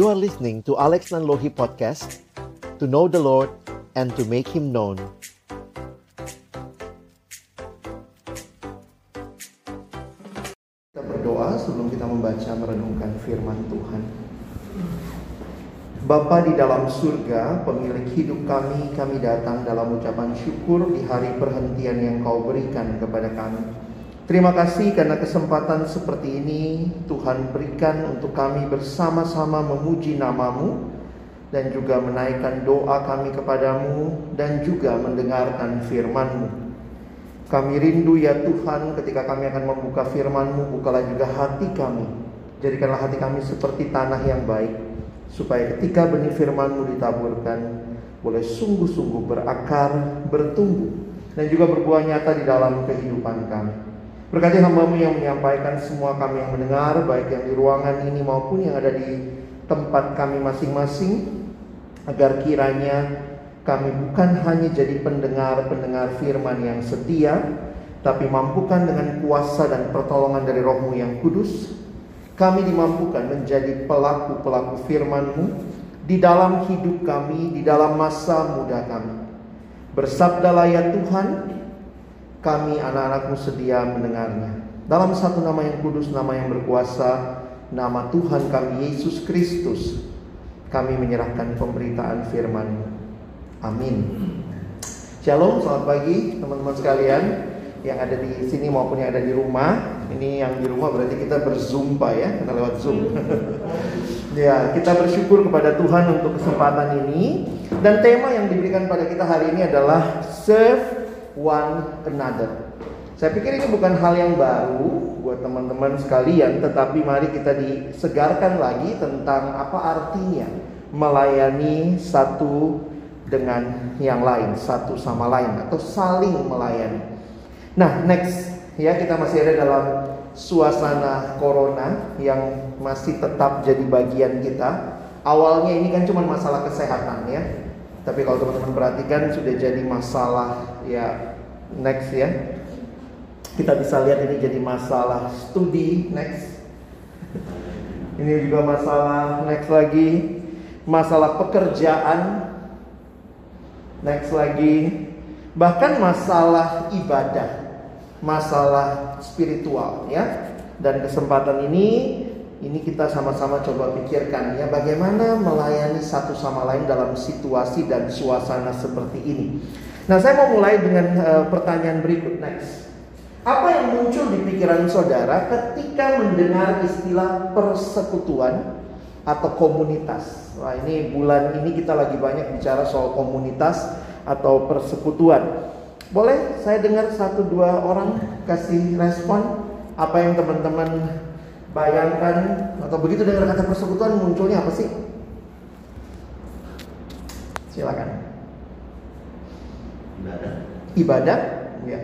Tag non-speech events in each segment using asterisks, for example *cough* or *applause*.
You are listening to Alex Nanlohi Podcast To know the Lord and to make Him known Kita berdoa sebelum kita membaca merenungkan firman Tuhan Bapa di dalam surga, pemilik hidup kami, kami datang dalam ucapan syukur di hari perhentian yang kau berikan kepada kami. Terima kasih karena kesempatan seperti ini Tuhan berikan untuk kami bersama-sama memuji namamu dan juga menaikkan doa kami kepadamu dan juga mendengarkan firmanmu. Kami rindu ya Tuhan ketika kami akan membuka firman-Mu, bukalah juga hati kami. Jadikanlah hati kami seperti tanah yang baik supaya ketika benih firman-Mu ditaburkan boleh sungguh-sungguh berakar, bertumbuh dan juga berbuah nyata di dalam kehidupan kami. Berkati hambamu yang menyampaikan semua kami yang mendengar baik yang di ruangan ini maupun yang ada di tempat kami masing-masing agar kiranya kami bukan hanya jadi pendengar-pendengar firman yang setia tapi mampukan dengan kuasa dan pertolongan dari rohmu yang kudus kami dimampukan menjadi pelaku-pelaku firman-Mu di dalam hidup kami, di dalam masa muda kami. Bersabdalah ya Tuhan, kami anak-anakmu sedia mendengarnya. Dalam satu nama yang kudus, nama yang berkuasa, nama Tuhan kami Yesus Kristus, kami menyerahkan pemberitaan firman-Mu. Amin. Shalom, selamat pagi teman-teman sekalian yang ada di sini maupun yang ada di rumah. Ini yang di rumah berarti kita berzumpa ya, kita lewat Zoom. *laughs* ya, kita bersyukur kepada Tuhan untuk kesempatan ini dan tema yang diberikan pada kita hari ini adalah serve one another. Saya pikir ini bukan hal yang baru buat teman-teman sekalian, tetapi mari kita disegarkan lagi tentang apa artinya melayani satu dengan yang lain, satu sama lain atau saling melayani. Nah, next ya kita masih ada dalam suasana corona yang masih tetap jadi bagian kita. Awalnya ini kan cuma masalah kesehatan ya. Tapi kalau teman-teman perhatikan sudah jadi masalah ya next ya. Kita bisa lihat ini jadi masalah studi next. Ini juga masalah next lagi masalah pekerjaan next lagi bahkan masalah ibadah masalah spiritual ya. Dan kesempatan ini ini kita sama-sama coba pikirkan ya bagaimana melayani satu sama lain dalam situasi dan suasana seperti ini. Nah, saya mau mulai dengan uh, pertanyaan berikut next. Apa yang muncul di pikiran saudara ketika mendengar istilah persekutuan atau komunitas? Wah, ini bulan ini kita lagi banyak bicara soal komunitas atau persekutuan. Boleh saya dengar satu dua orang kasih respon apa yang teman-teman bayangkan atau begitu dengar kata persekutuan munculnya apa sih? Silakan. Ibadah. Ibadah? Ya.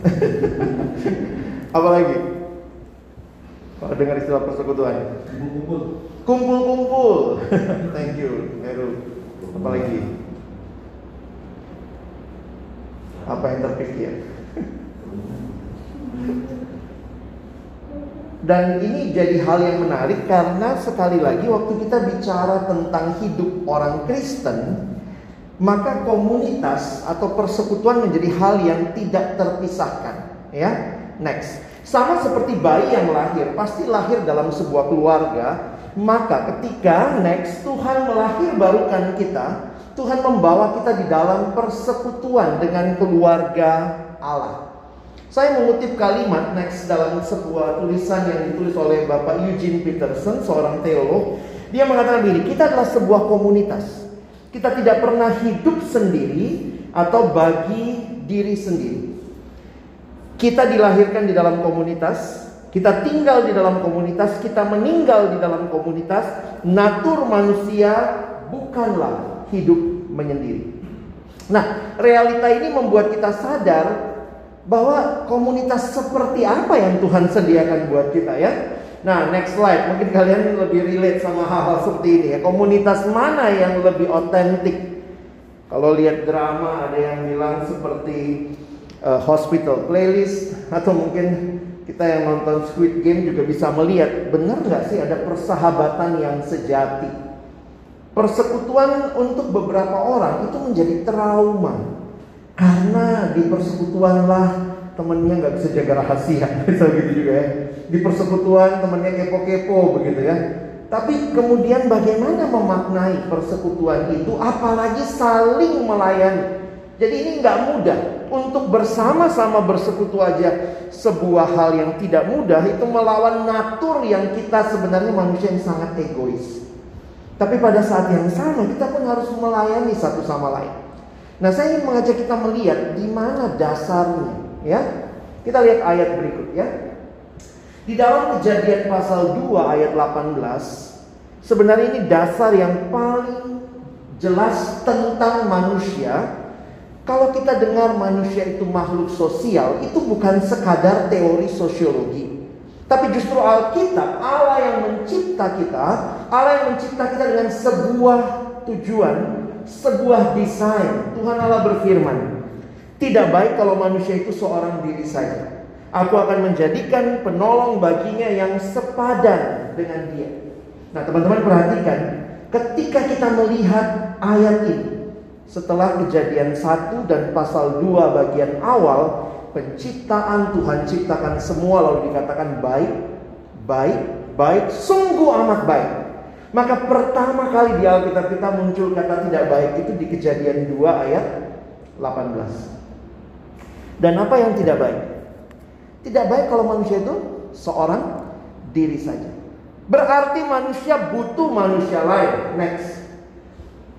*laughs* apa lagi? Kalau dengar istilah persekutuan. Kumpul-kumpul. Kumpul-kumpul. *laughs* Thank you, Heru. Apa lagi? apa yang terpikir. *laughs* Dan ini jadi hal yang menarik karena sekali lagi waktu kita bicara tentang hidup orang Kristen, maka komunitas atau persekutuan menjadi hal yang tidak terpisahkan, ya. Next. Sama seperti bayi yang lahir, pasti lahir dalam sebuah keluarga, maka ketika next Tuhan melahir barukan kita, Tuhan membawa kita di dalam persekutuan dengan keluarga Allah. Saya mengutip kalimat next dalam sebuah tulisan yang ditulis oleh Bapak Eugene Peterson, seorang teolog. Dia mengatakan begini, kita adalah sebuah komunitas. Kita tidak pernah hidup sendiri atau bagi diri sendiri. Kita dilahirkan di dalam komunitas, kita tinggal di dalam komunitas, kita meninggal di dalam komunitas. Natur manusia bukanlah hidup menyendiri. Nah, realita ini membuat kita sadar bahwa komunitas seperti apa yang Tuhan sediakan buat kita ya. Nah, next slide. Mungkin kalian lebih relate sama hal-hal seperti ini ya. Komunitas mana yang lebih otentik? Kalau lihat drama ada yang bilang seperti uh, hospital playlist atau mungkin Kita yang nonton Squid Game juga bisa melihat benar nggak sih ada persahabatan yang sejati. Persekutuan untuk beberapa orang itu menjadi trauma karena di persekutuan lah temennya nggak bisa jaga rahasia, *laughs* bisa gitu juga ya. Di persekutuan temennya kepo-kepo begitu ya. Tapi kemudian bagaimana memaknai persekutuan itu apalagi saling melayani. Jadi ini nggak mudah untuk bersama-sama bersekutu aja sebuah hal yang tidak mudah itu melawan natur yang kita sebenarnya manusia yang sangat egois. Tapi pada saat yang sama kita pun harus melayani satu sama lain. Nah, saya ingin mengajak kita melihat di mana dasarnya, ya. Kita lihat ayat berikut ya. Di dalam kejadian pasal 2 ayat 18 Sebenarnya ini dasar yang paling jelas tentang manusia Kalau kita dengar manusia itu makhluk sosial Itu bukan sekadar teori sosiologi Tapi justru Alkitab Allah yang mencipta kita Allah yang mencipta kita dengan sebuah tujuan Sebuah desain Tuhan Allah berfirman Tidak baik kalau manusia itu seorang diri saja Aku akan menjadikan penolong baginya yang sepadan dengan dia. Nah, teman-teman perhatikan, ketika kita melihat ayat ini, setelah kejadian 1 dan pasal 2 bagian awal, penciptaan Tuhan ciptakan semua lalu dikatakan baik, baik, baik, sungguh amat baik. Maka pertama kali di Alkitab kita muncul kata tidak baik itu di kejadian 2 ayat 18. Dan apa yang tidak baik? Tidak baik kalau manusia itu seorang diri saja. Berarti manusia butuh manusia lain. Next.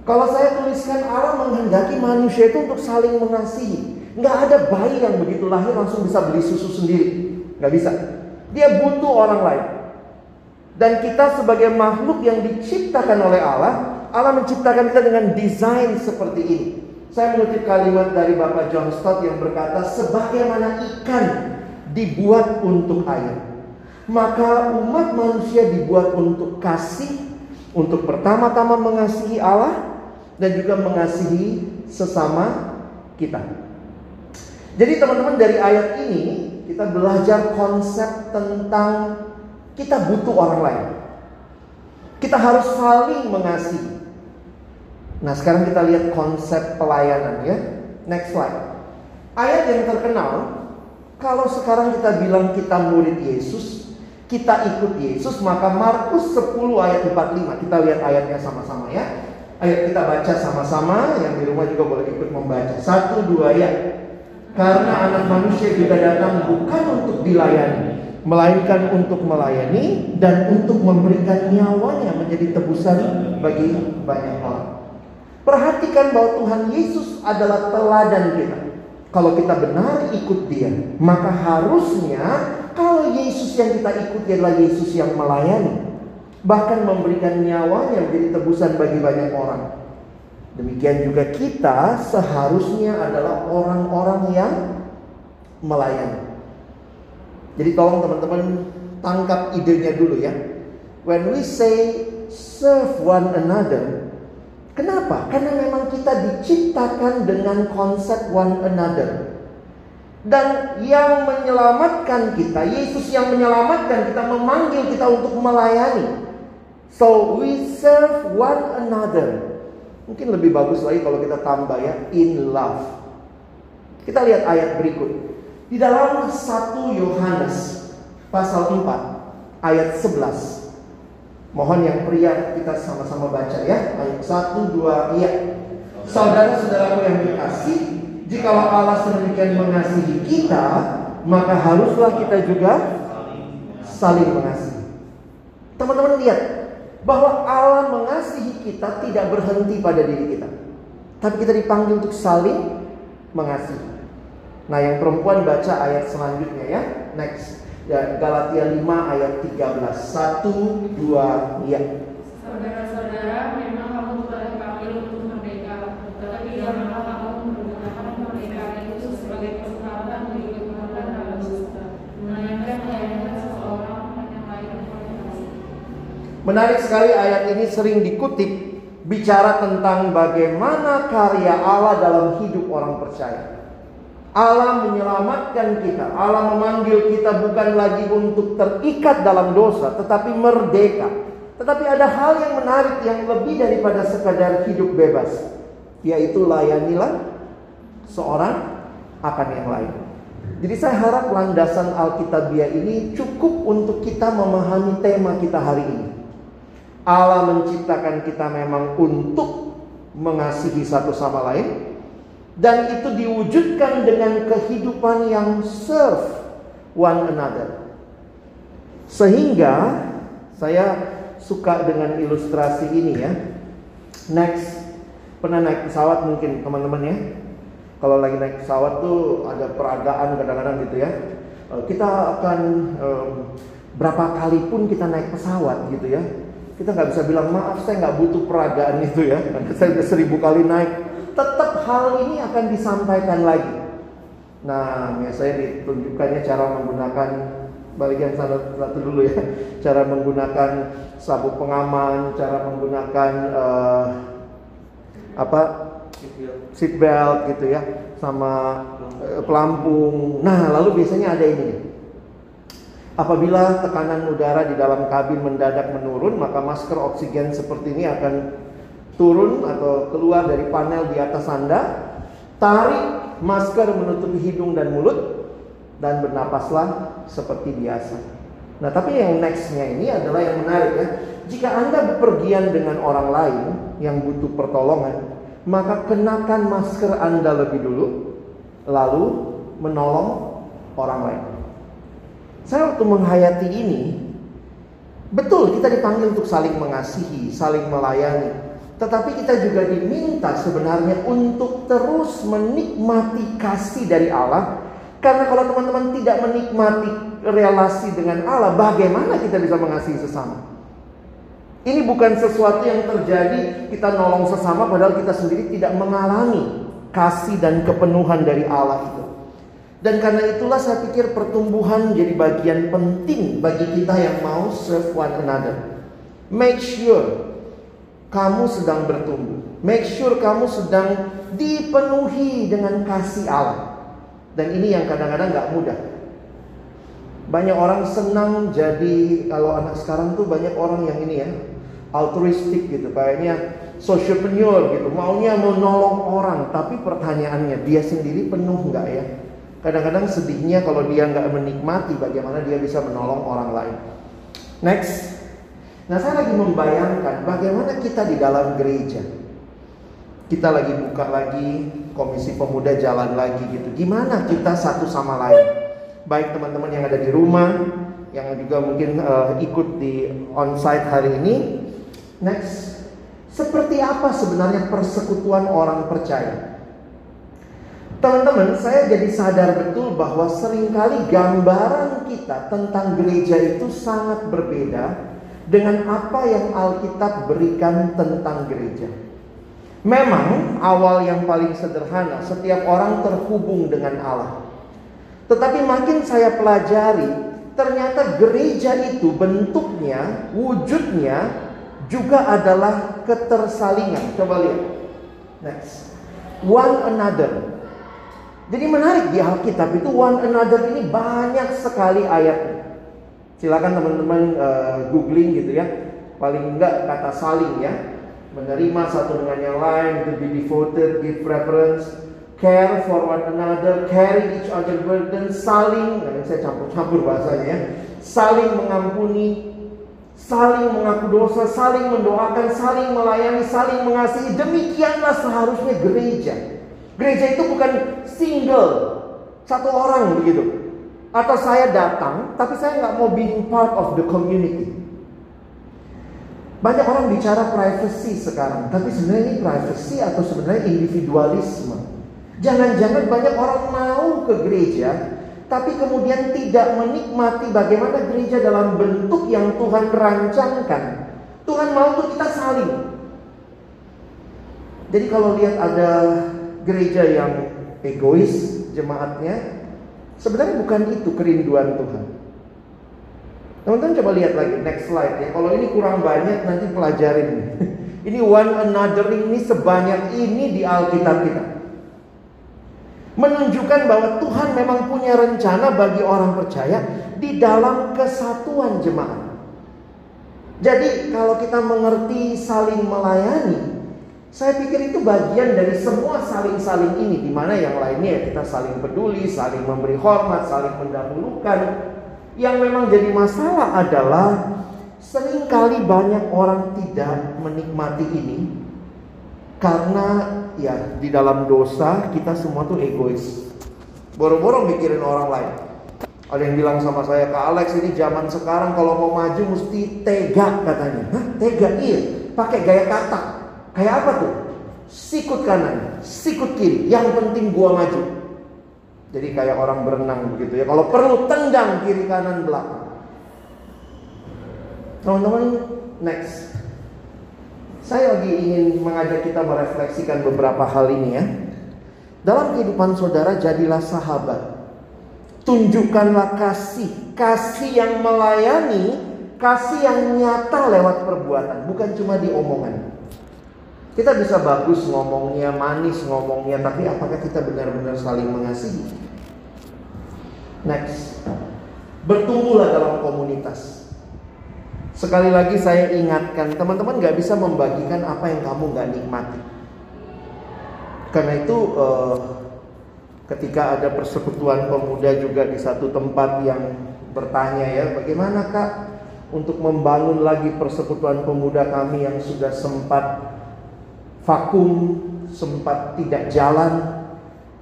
Kalau saya tuliskan Allah menghendaki manusia itu untuk saling mengasihi. Nggak ada bayi yang begitu lahir langsung bisa beli susu sendiri. Nggak bisa. Dia butuh orang lain. Dan kita sebagai makhluk yang diciptakan oleh Allah, Allah menciptakan kita dengan desain seperti ini. Saya mengutip kalimat dari Bapak John Stott yang berkata, sebagaimana ikan dibuat untuk air. Maka umat manusia dibuat untuk kasih, untuk pertama-tama mengasihi Allah dan juga mengasihi sesama kita. Jadi teman-teman dari ayat ini kita belajar konsep tentang kita butuh orang lain. Kita harus saling mengasihi. Nah, sekarang kita lihat konsep pelayanan ya. Next slide. Ayat yang terkenal kalau sekarang kita bilang kita murid Yesus, kita ikut Yesus, maka Markus 10 ayat 45. Kita lihat ayatnya sama-sama ya. Ayo kita baca sama-sama, yang di rumah juga boleh ikut membaca. Satu, dua ya. Karena anak manusia juga datang bukan untuk dilayani, melainkan untuk melayani dan untuk memberikan nyawanya menjadi tebusan bagi banyak orang. Perhatikan bahwa Tuhan Yesus adalah teladan kita. Kalau kita benar ikut dia, maka harusnya kalau Yesus yang kita ikuti adalah Yesus yang melayani, bahkan memberikan nyawanya menjadi tebusan bagi banyak orang. Demikian juga kita seharusnya adalah orang-orang yang melayani. Jadi tolong teman-teman tangkap idenya dulu ya. When we say serve one another, Kenapa? Karena memang kita diciptakan dengan konsep one another. Dan yang menyelamatkan kita, Yesus yang menyelamatkan kita, memanggil kita untuk melayani. So we serve one another. Mungkin lebih bagus lagi kalau kita tambah ya, in love. Kita lihat ayat berikut. Di dalam 1 Yohanes pasal 4 ayat 11. Mohon yang pria kita sama-sama baca ya. Ayat 1 2 iya. Saudara-saudaraku yang dikasih, jikalau Allah sedemikian mengasihi kita, maka haruslah kita juga saling mengasihi. Teman-teman lihat bahwa Allah mengasihi kita tidak berhenti pada diri kita. Tapi kita dipanggil untuk saling mengasihi. Nah, yang perempuan baca ayat selanjutnya ya. Next. Dan Galatia 5 ayat 13 1 2 ya. Saudara-saudara memang kamu bukan dipanggil untuk merdeka. Tetapi janganlah kamu menggunakan kemerdekaan itu sebagai kesempatan bagi kebenaran dalam dusta melainkan melayani seseorang yang lain Menarik sekali ayat ini sering dikutip bicara tentang bagaimana karya Allah dalam hidup orang percaya. Allah menyelamatkan kita. Allah memanggil kita bukan lagi untuk terikat dalam dosa, tetapi merdeka. Tetapi ada hal yang menarik yang lebih daripada sekadar hidup bebas, yaitu layanilah seorang akan yang lain. Jadi saya harap landasan Alkitabiah ini cukup untuk kita memahami tema kita hari ini. Allah menciptakan kita memang untuk mengasihi satu sama lain, dan itu diwujudkan dengan kehidupan yang serve one another. Sehingga saya suka dengan ilustrasi ini ya. Next, pernah naik pesawat mungkin teman-teman ya. Kalau lagi naik pesawat tuh ada peragaan kadang-kadang gitu ya. Eh, kita akan um, berapa kali pun kita naik pesawat gitu ya. Kita nggak bisa bilang maaf saya nggak butuh peragaan itu ya. *laughs* Saya udah seribu kali naik tetap hal ini akan disampaikan lagi. Nah, biasanya ditunjukkannya cara menggunakan bagian satu, satu dulu ya, *laughs* cara menggunakan sabuk pengaman, cara menggunakan uh, apa seat belt gitu ya, sama uh, pelampung. Nah, lalu biasanya ada ini. Apabila tekanan udara di dalam kabin mendadak menurun, maka masker oksigen seperti ini akan turun atau keluar dari panel di atas Anda, tarik masker menutupi hidung dan mulut, dan bernapaslah seperti biasa. Nah, tapi yang nextnya ini adalah yang menarik ya. Jika Anda bepergian dengan orang lain yang butuh pertolongan, maka kenakan masker Anda lebih dulu, lalu menolong orang lain. Saya waktu menghayati ini, betul kita dipanggil untuk saling mengasihi, saling melayani. Tetapi kita juga diminta sebenarnya untuk terus menikmati kasih dari Allah. Karena kalau teman-teman tidak menikmati relasi dengan Allah, bagaimana kita bisa mengasihi sesama? Ini bukan sesuatu yang terjadi kita nolong sesama padahal kita sendiri tidak mengalami kasih dan kepenuhan dari Allah itu. Dan karena itulah saya pikir pertumbuhan jadi bagian penting bagi kita yang mau serve one another. Make sure kamu sedang bertumbuh. Make sure kamu sedang dipenuhi dengan kasih Allah. Dan ini yang kadang-kadang gak mudah. Banyak orang senang jadi kalau anak sekarang tuh banyak orang yang ini ya altruistik gitu, kayaknya socialpreneur gitu, maunya menolong orang. Tapi pertanyaannya dia sendiri penuh nggak ya? Kadang-kadang sedihnya kalau dia nggak menikmati bagaimana dia bisa menolong orang lain. Next, Nah saya lagi membayangkan bagaimana kita di dalam gereja. Kita lagi buka lagi, komisi pemuda jalan lagi gitu. Gimana kita satu sama lain? Baik teman-teman yang ada di rumah, yang juga mungkin uh, ikut di onsite hari ini. Next, seperti apa sebenarnya persekutuan orang percaya? Teman-teman, saya jadi sadar betul bahwa sering kali gambaran kita tentang gereja itu sangat berbeda dengan apa yang Alkitab berikan tentang gereja. Memang awal yang paling sederhana, setiap orang terhubung dengan Allah. Tetapi makin saya pelajari, ternyata gereja itu bentuknya, wujudnya juga adalah ketersalingan. Coba lihat. Next. One another. Jadi menarik di Alkitab itu one another ini banyak sekali ayatnya. Silakan teman-teman uh, googling gitu ya. Paling enggak kata saling ya. Menerima satu dengan yang lain, to be devoted, give preference, care for one another, carry each other burden, saling, nah saya campur-campur bahasanya ya. Saling mengampuni, saling mengaku dosa, saling mendoakan, saling melayani, saling mengasihi. Demikianlah seharusnya gereja. Gereja itu bukan single, satu orang begitu. Atau saya datang, tapi saya nggak mau being part of the community. Banyak orang bicara privacy sekarang, tapi sebenarnya ini privacy atau sebenarnya individualisme. Jangan-jangan banyak orang mau ke gereja, tapi kemudian tidak menikmati bagaimana gereja dalam bentuk yang Tuhan rancangkan. Tuhan mau tuh kita saling. Jadi kalau lihat ada gereja yang egois jemaatnya, Sebenarnya bukan itu kerinduan Tuhan. Teman-teman coba lihat lagi next slide ya. Kalau ini kurang banyak nanti pelajarin. *laughs* ini one another ini sebanyak ini di Alkitab kita. Menunjukkan bahwa Tuhan memang punya rencana bagi orang percaya di dalam kesatuan jemaat. Jadi kalau kita mengerti saling melayani, saya pikir itu bagian dari semua saling-saling ini di mana yang lainnya ya kita saling peduli, saling memberi hormat, saling mendahulukan. Yang memang jadi masalah adalah sering kali banyak orang tidak menikmati ini karena ya di dalam dosa kita semua tuh egois. Boro-boro mikirin orang lain. Ada yang bilang sama saya, Kak Alex ini zaman sekarang kalau mau maju mesti tega katanya. Hah tega? Iya. Pakai gaya kata. Kayak apa tuh? Sikut kanan, sikut kiri. Yang penting gua maju. Jadi kayak orang berenang begitu ya. Kalau perlu tendang kiri kanan belakang. Teman-teman, next. Saya lagi ingin mengajak kita merefleksikan beberapa hal ini ya. Dalam kehidupan saudara jadilah sahabat. Tunjukkanlah kasih, kasih yang melayani, kasih yang nyata lewat perbuatan, bukan cuma di omongan. Kita bisa bagus ngomongnya, manis ngomongnya, tapi apakah kita benar-benar saling mengasihi? Next. Bertumbuhlah dalam komunitas. Sekali lagi saya ingatkan, teman-teman gak bisa membagikan apa yang kamu gak nikmati. Karena itu uh, ketika ada persekutuan pemuda juga di satu tempat yang bertanya ya bagaimana kak untuk membangun lagi persekutuan pemuda kami yang sudah sempat vakum sempat tidak jalan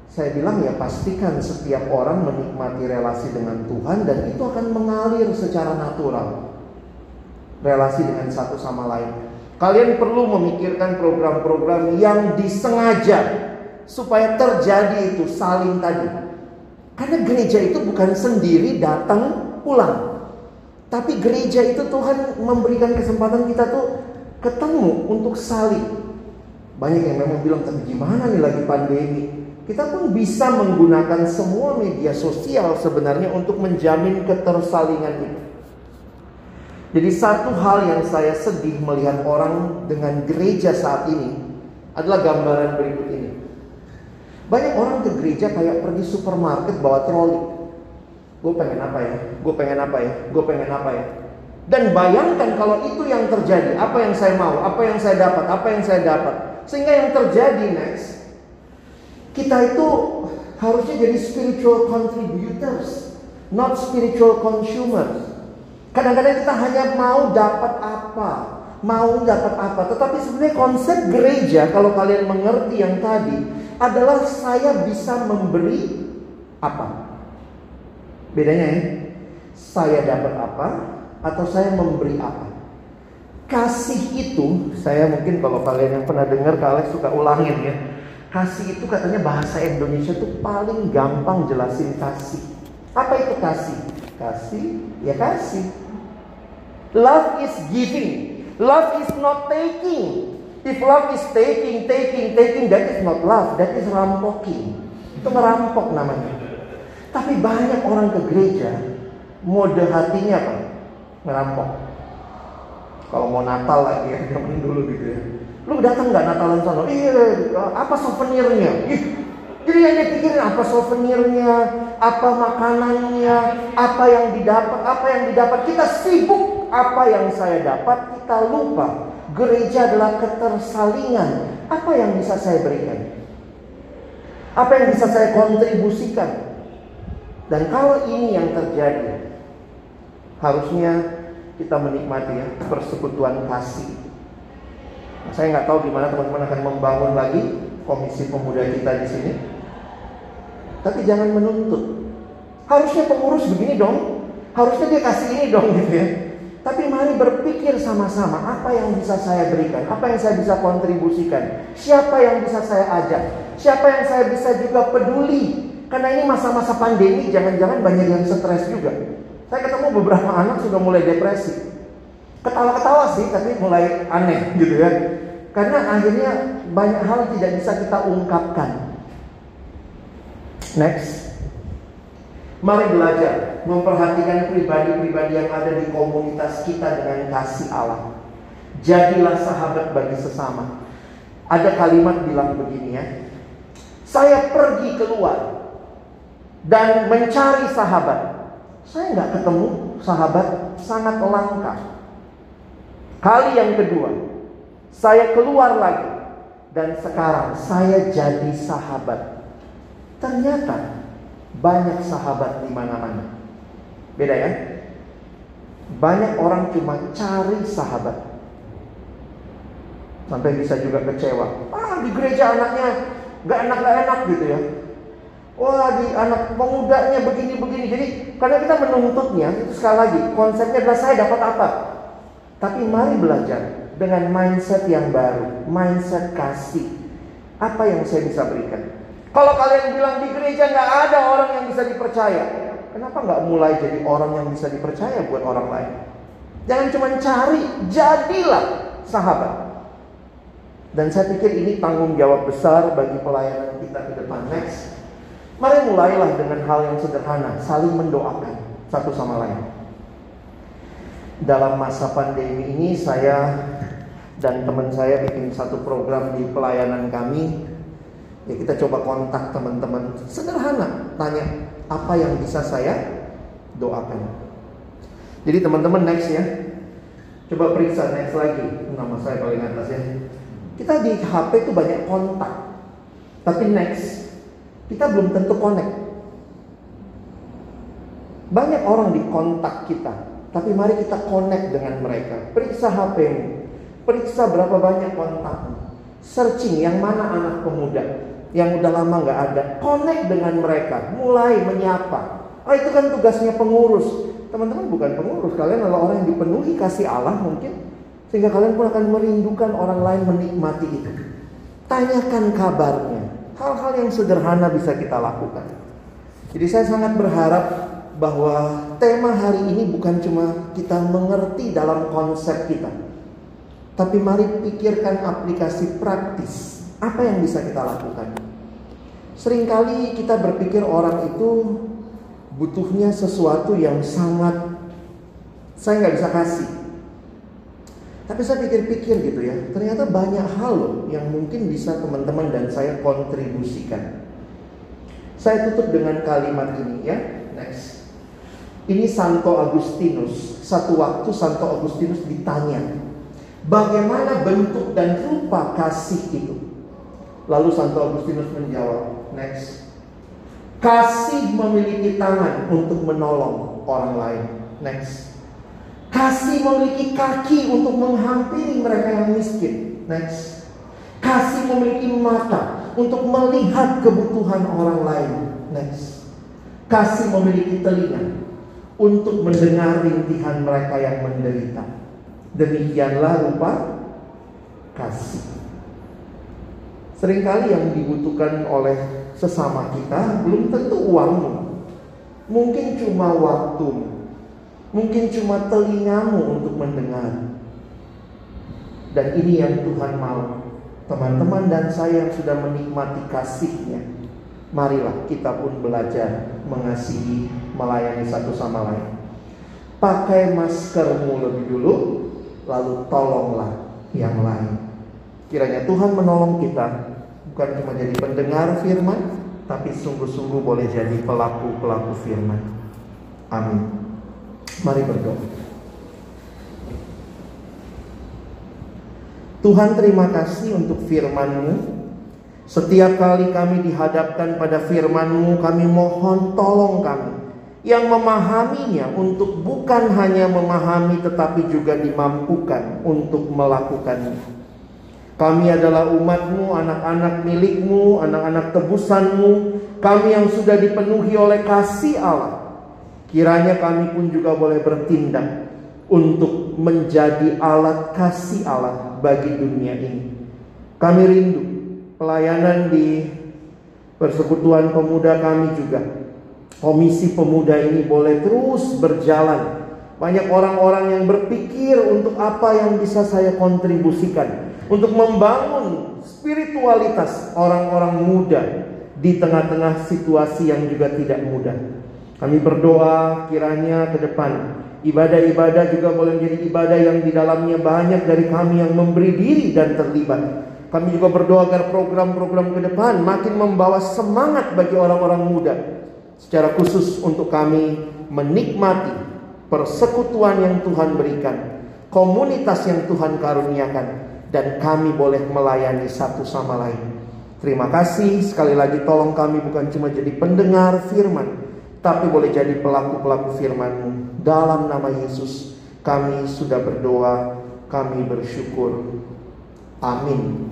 saya bilang ya pastikan setiap orang menikmati relasi dengan Tuhan dan itu akan mengalir secara natural relasi dengan satu sama lain kalian perlu memikirkan program-program yang disengaja supaya terjadi itu saling tadi. Karena gereja itu bukan sendiri datang pulang. Tapi gereja itu Tuhan memberikan kesempatan kita tuh ketemu untuk saling. Banyak yang memang bilang tapi gimana nih lagi pandemi. Kita pun bisa menggunakan semua media sosial sebenarnya untuk menjamin ketersalingan itu. Jadi satu hal yang saya sedih melihat orang dengan gereja saat ini adalah gambaran berikut ini. Banyak orang ke gereja kayak pergi supermarket bawa troli. Gue pengen apa ya? Gue pengen apa ya? Gue pengen apa ya? Dan bayangkan kalau itu yang terjadi, apa yang saya mau, apa yang saya dapat, apa yang saya dapat. Sehingga yang terjadi next, kita itu harusnya jadi spiritual contributors, not spiritual consumers. Kadang-kadang kita hanya mau dapat apa, mau dapat apa. Tetapi sebenarnya konsep gereja, kalau kalian mengerti yang tadi, adalah saya bisa memberi apa. Bedanya ya, saya dapat apa atau saya memberi apa. Kasih itu, saya mungkin kalau kalian yang pernah dengar, kalian suka ulangin ya. Kasih itu katanya bahasa Indonesia tuh paling gampang jelasin kasih. Apa itu kasih? Kasih, ya kasih. Love is giving. Love is not taking. If love is taking, taking, taking, that is not love, that is rampoking. Itu merampok namanya. Tapi banyak orang ke gereja, mode hatinya apa? Merampok. Kalau mau Natal lagi *laughs* ya, zaman dulu gitu ya. Lu datang nggak Natalan sana? Iya, apa souvenirnya? Jadi yang dipikirin apa souvenirnya, apa makanannya, apa yang didapat, apa yang didapat. Kita sibuk apa yang saya dapat, kita lupa Gereja adalah ketersalingan. Apa yang bisa saya berikan? Apa yang bisa saya kontribusikan? Dan kalau ini yang terjadi, harusnya kita menikmati ya persekutuan kasih. Saya nggak tahu gimana teman-teman akan membangun lagi komisi pemuda kita di sini. Tapi jangan menuntut. Harusnya pengurus begini dong. Harusnya dia kasih ini dong *laughs* gitu ya. Tapi mari berpikir sama-sama apa yang bisa saya berikan, apa yang saya bisa kontribusikan, siapa yang bisa saya ajak, siapa yang saya bisa juga peduli. Karena ini masa-masa pandemi, jangan-jangan banyak yang stres juga. Saya ketemu beberapa anak sudah mulai depresi. Ketawa-ketawa sih, tapi mulai aneh gitu ya. Karena akhirnya banyak hal tidak bisa kita ungkapkan. Next. Mari belajar memperhatikan pribadi-pribadi yang ada di komunitas kita dengan kasih Allah. Jadilah sahabat bagi sesama. Ada kalimat bilang begini ya. Saya pergi keluar dan mencari sahabat. Saya nggak ketemu sahabat sangat langka. Kali yang kedua, saya keluar lagi dan sekarang saya jadi sahabat. Ternyata banyak sahabat di mana-mana. Beda ya? Banyak orang cuma cari sahabat. Sampai bisa juga kecewa. Ah, di gereja anaknya nggak enak nggak enak gitu ya. Wah, di anak pemudanya begini-begini. Jadi, karena kita menuntutnya, itu sekali lagi, konsepnya adalah saya dapat apa? Tapi mari belajar dengan mindset yang baru, mindset kasih. Apa yang saya bisa berikan? Kalau kalian bilang di gereja nggak ada orang yang bisa dipercaya, kenapa nggak mulai jadi orang yang bisa dipercaya buat orang lain? Jangan cuma cari, jadilah sahabat. Dan saya pikir ini tanggung jawab besar bagi pelayanan kita ke depan. Next. Mari mulailah dengan hal yang sederhana, saling mendoakan satu sama lain. Dalam masa pandemi ini saya dan teman saya bikin satu program di pelayanan kami. Ya kita coba kontak teman-teman sederhana, tanya apa yang bisa saya doakan. Jadi teman-teman next ya. Coba periksa next lagi. Nama saya paling atas ya. Kita di HP itu banyak kontak. Tapi next, kita belum tentu connect. Banyak orang di kontak kita, tapi mari kita connect dengan mereka. Periksa HP-mu, periksa berapa banyak kontakmu. Searching yang mana anak pemuda yang udah lama nggak ada, connect dengan mereka, mulai menyapa. Oh itu kan tugasnya pengurus. Teman-teman bukan pengurus, kalian adalah orang yang dipenuhi kasih Allah mungkin sehingga kalian pun akan merindukan orang lain menikmati itu. Tanyakan kabarnya. Hal-hal yang sederhana bisa kita lakukan. Jadi saya sangat berharap bahwa tema hari ini bukan cuma kita mengerti dalam konsep kita. Tapi mari pikirkan aplikasi praktis. Apa yang bisa kita lakukan? Seringkali kita berpikir orang itu butuhnya sesuatu yang sangat saya nggak bisa kasih. Tapi saya pikir-pikir gitu ya, ternyata banyak hal loh yang mungkin bisa teman-teman dan saya kontribusikan. Saya tutup dengan kalimat ini ya, next. Ini Santo Agustinus. Satu waktu Santo Agustinus ditanya, bagaimana bentuk dan rupa kasih itu? Lalu Santo Agustinus menjawab, next. Kasih memiliki tangan untuk menolong orang lain. Next. Kasih memiliki kaki untuk menghampiri mereka yang miskin. Next. Kasih memiliki mata untuk melihat kebutuhan orang lain. Next. Kasih memiliki telinga untuk mendengar rintihan mereka yang menderita. Demikianlah rupa kasih. Seringkali yang dibutuhkan oleh sesama kita belum tentu uangmu. Mungkin cuma waktumu Mungkin cuma telingamu untuk mendengar. Dan ini yang Tuhan mau. Teman-teman dan saya yang sudah menikmati kasihnya. Marilah kita pun belajar mengasihi, melayani satu sama lain. Pakai maskermu lebih dulu, lalu tolonglah yang lain. Kiranya Tuhan menolong kita, bukan cuma jadi pendengar firman, tapi sungguh-sungguh boleh jadi pelaku-pelaku firman. Amin. Mari berdoa. Tuhan terima kasih untuk firman-Mu. Setiap kali kami dihadapkan pada firman-Mu, kami mohon tolong kami yang memahaminya untuk bukan hanya memahami tetapi juga dimampukan untuk melakukannya. Kami adalah umatmu, anak-anak milikmu, anak-anak tebusanmu, kami yang sudah dipenuhi oleh kasih Allah. Kiranya kami pun juga boleh bertindak untuk menjadi alat kasih Allah bagi dunia ini. Kami rindu pelayanan di persekutuan pemuda kami juga. Komisi pemuda ini boleh terus berjalan. Banyak orang-orang yang berpikir untuk apa yang bisa saya kontribusikan untuk membangun spiritualitas orang-orang muda di tengah-tengah situasi yang juga tidak mudah. Kami berdoa kiranya ke depan ibadah-ibadah juga boleh menjadi ibadah yang di dalamnya banyak dari kami yang memberi diri dan terlibat. Kami juga berdoa agar program-program ke depan makin membawa semangat bagi orang-orang muda. Secara khusus untuk kami menikmati persekutuan yang Tuhan berikan, komunitas yang Tuhan karuniakan, dan kami boleh melayani satu sama lain. Terima kasih sekali lagi tolong kami bukan cuma jadi pendengar firman, tapi boleh jadi pelaku-pelaku firman-Mu. Dalam nama Yesus kami sudah berdoa, kami bersyukur. Amin.